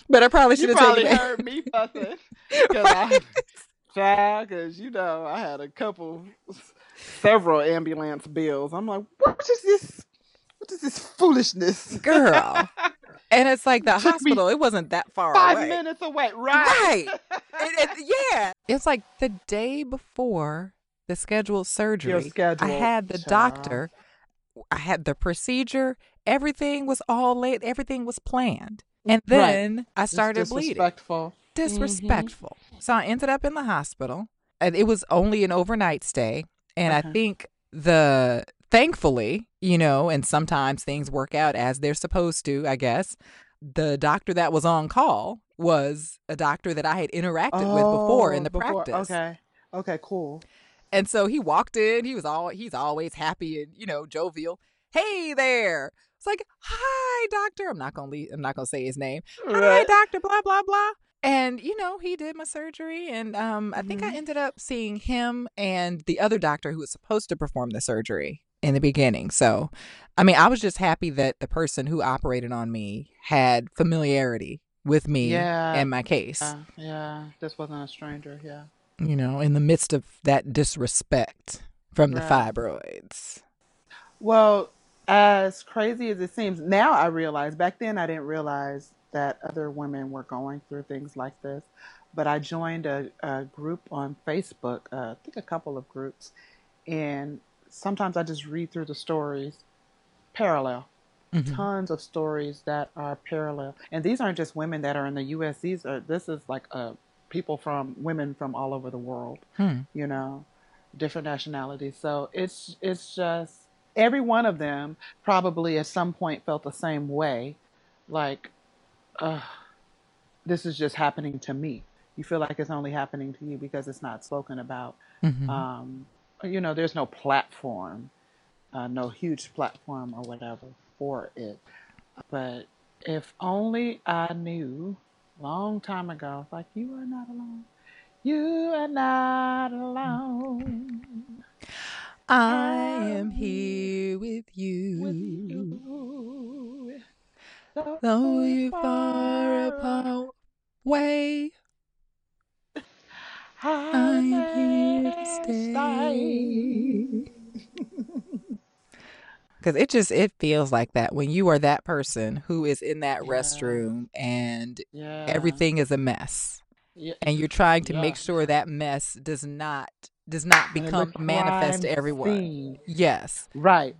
but I probably should You have probably taken heard me fussing. Cause I, child, because you know I had a couple, several ambulance bills. I'm like, what is this? What is this foolishness? girl. And it's like the me hospital, it wasn't that far Five away. minutes away, right? Right. It, it, yeah. It's like the day before the scheduled surgery. Your schedule. I had the child. doctor, I had the procedure, everything was all laid, everything was planned. And Right. then I It's started bleeding. disrespectful. Disrespectful. Mm-hmm. So I ended up in the hospital. And it was only an overnight stay. And I think the thankfully, you know, and sometimes things work out as they're supposed to, I guess. The doctor that was on call was a doctor that I had interacted with before in Oh, the before- practice. Okay. Okay. Cool. And so he walked in. He was all he's always happy and you know jovial. Hey there. It's like, hi, doctor. I'm not gonna leave, I'm not gonna say his name. Hi, doctor. Blah blah blah. And you know he did my surgery, and um, I think I Mhm. ended up seeing him and the other doctor who was supposed to perform the surgery in the beginning. So, I mean, I was just happy that the person who operated on me had familiarity with me Yeah. and my case. Yeah. Yeah. This wasn't a stranger. Yeah. you know, in the midst of that disrespect from the fibroids. Well, as crazy as it seems, now I realize. Back then, I didn't realize that other women were going through things like this. But I joined a, a group on Facebook, uh, I think a couple of groups, and sometimes I just read through the stories parallel. Mhm. Tons of stories that are parallel, and these aren't just women that are in the U.S. These are this is like uh, people from women from all over the world Hmm. you know, different nationalities. So it's it's just every one of them probably at some point felt the same way, like, uh, this is just happening to me. You feel like it's only happening to you because it's not spoken about. Mhm. Um, you know, there's no platform, uh, no huge platform or whatever for it. But if only I knew long time ago, like you are not alone. You are not alone I am here with with you. you. Though you're far apart, way, I am here to stay. Because it just it feels like that when you are that person who is in that Yeah. restroom and Yeah. everything is a mess, Yeah. and you're trying to make sure that mess does not does not become manifest to everyone. scene. Yes, Right.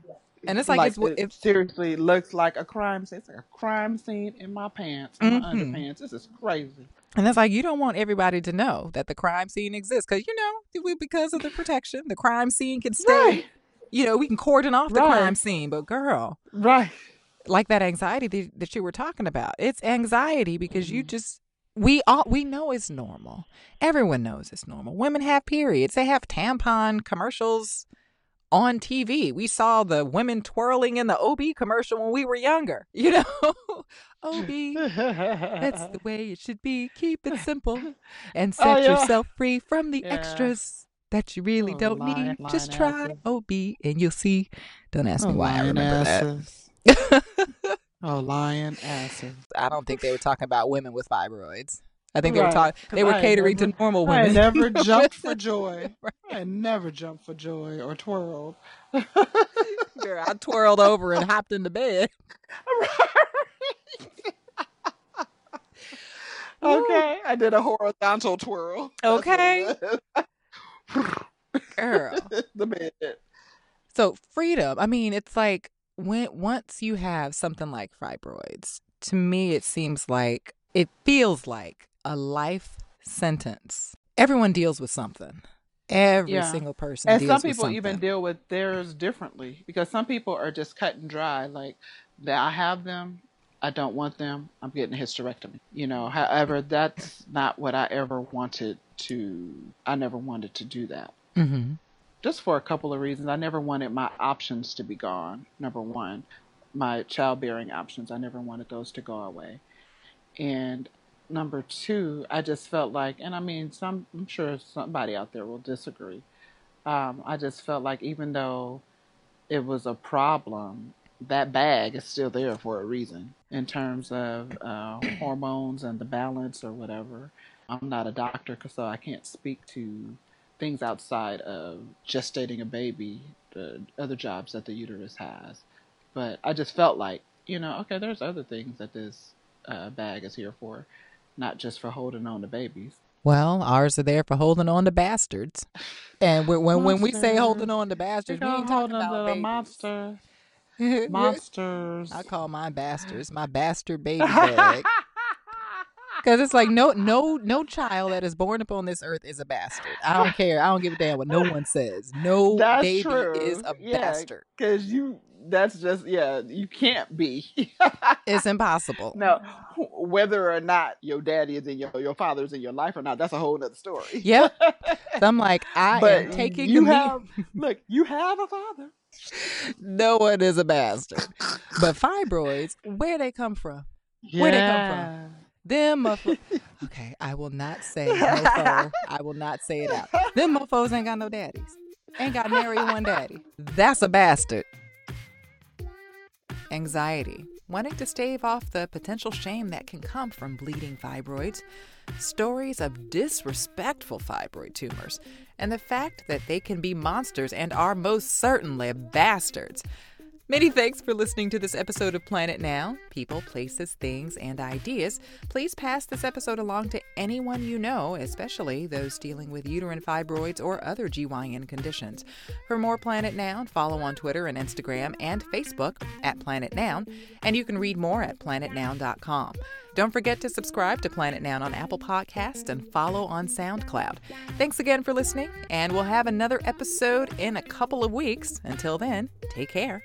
and it's like, Like it's it if seriously looks like a crime scene. It's like a crime scene in my pants, in my underpants. This is crazy. And that's like you don't want everybody to know that the crime scene exists because you know because of the protection, the crime scene can stay. Right. You know, we can cordon off the Right. crime scene, but girl, Right. like that anxiety that, that you were talking about, it's anxiety because Mm-hmm. you just we all we know it's normal. Everyone knows it's normal. Women have periods. They have tampon commercials on TV. We saw the women twirling in the OB commercial when we were younger. You know, OB. That's the way it should be. Keep it simple and set Oh, yeah. yourself free from the Yeah. extras that you really Oh, don't lion- need. Just try asses. OB and you'll see. Don't ask me Oh, why I remember asses. that. Oh, lion asses. I don't think they were talking about women with fibroids. I think they were Right, talking. 'cause They were I catering never- to normal women. I never jumped for joy. I never jumped for joy or twirled. Girl, I twirled over and hopped into bed. okay, I did a horizontal twirl. Okay. Girl. the bed. So freedom. I mean, it's like when once you have something like fibroids, to me it seems like it feels like a life sentence. Everyone deals with something. Every Yeah. single person And some people even deal with theirs differently because some people are just cut and dry. Like, that I have them, I don't want them, I'm getting a hysterectomy. You know, however, that's not what I ever wanted to, I never wanted to do that. Mhm. Just for a couple of reasons. I never wanted my options to be gone. Number one, my childbearing options. I never wanted those to go away. And number two, I just felt like, and I mean, some I'm sure somebody out there will disagree. Um, I just felt like even though it was a problem, that bag is still there for a reason in terms of uh, hormones and the balance or whatever. I'm not a doctor, so I can't speak to things outside of gestating a baby, the other jobs that the uterus has. But I just felt like, you know, okay, there's other things that this uh, bag is here for, not just for holding on to babies. Well, ours are there for holding on to bastards. And when when, when we say holding on to bastards, we ain't talking about babies. monsters. Monsters. I call mine bastards. My bastard baby bag. Because it's like no no no child that is born upon this earth is a bastard. I don't care. I don't give a damn what no one says. No That's baby true. is a Yeah. bastard. Because you, that's just, yeah, you can't be. It's impossible. now, wh- whether or not your daddy is in your, your father's in your life or not, that's a whole other story. Yep. So I'm like, I but am taking you have, look, you have a father. No one is a bastard. But fibroids, where they come from? Where they come from? Them motherfuckers. Okay, I will not say mofo. I will not say it out. Them mofos ain't got no daddies. Ain't got nary one daddy. That's a bastard. Anxiety. Wanting to stave off the potential shame that can come from bleeding fibroids. Stories of disrespectful fibroid tumors. And the fact that they can be monsters and are most certainly bastards. Many thanks for listening to this episode of Planet Noun. People, places, things, and ideas. Please pass this episode along to anyone you know, especially those dealing with uterine fibroids or other GYN conditions. For more Planet Noun, follow on Twitter and Instagram and Facebook at Planet Noun, and you can read more at planetnoun.com. Don't forget to subscribe to Planet Noun on Apple Podcasts and follow on SoundCloud. Thanks again for listening, and we'll have another episode in a couple of weeks. Until then, take care.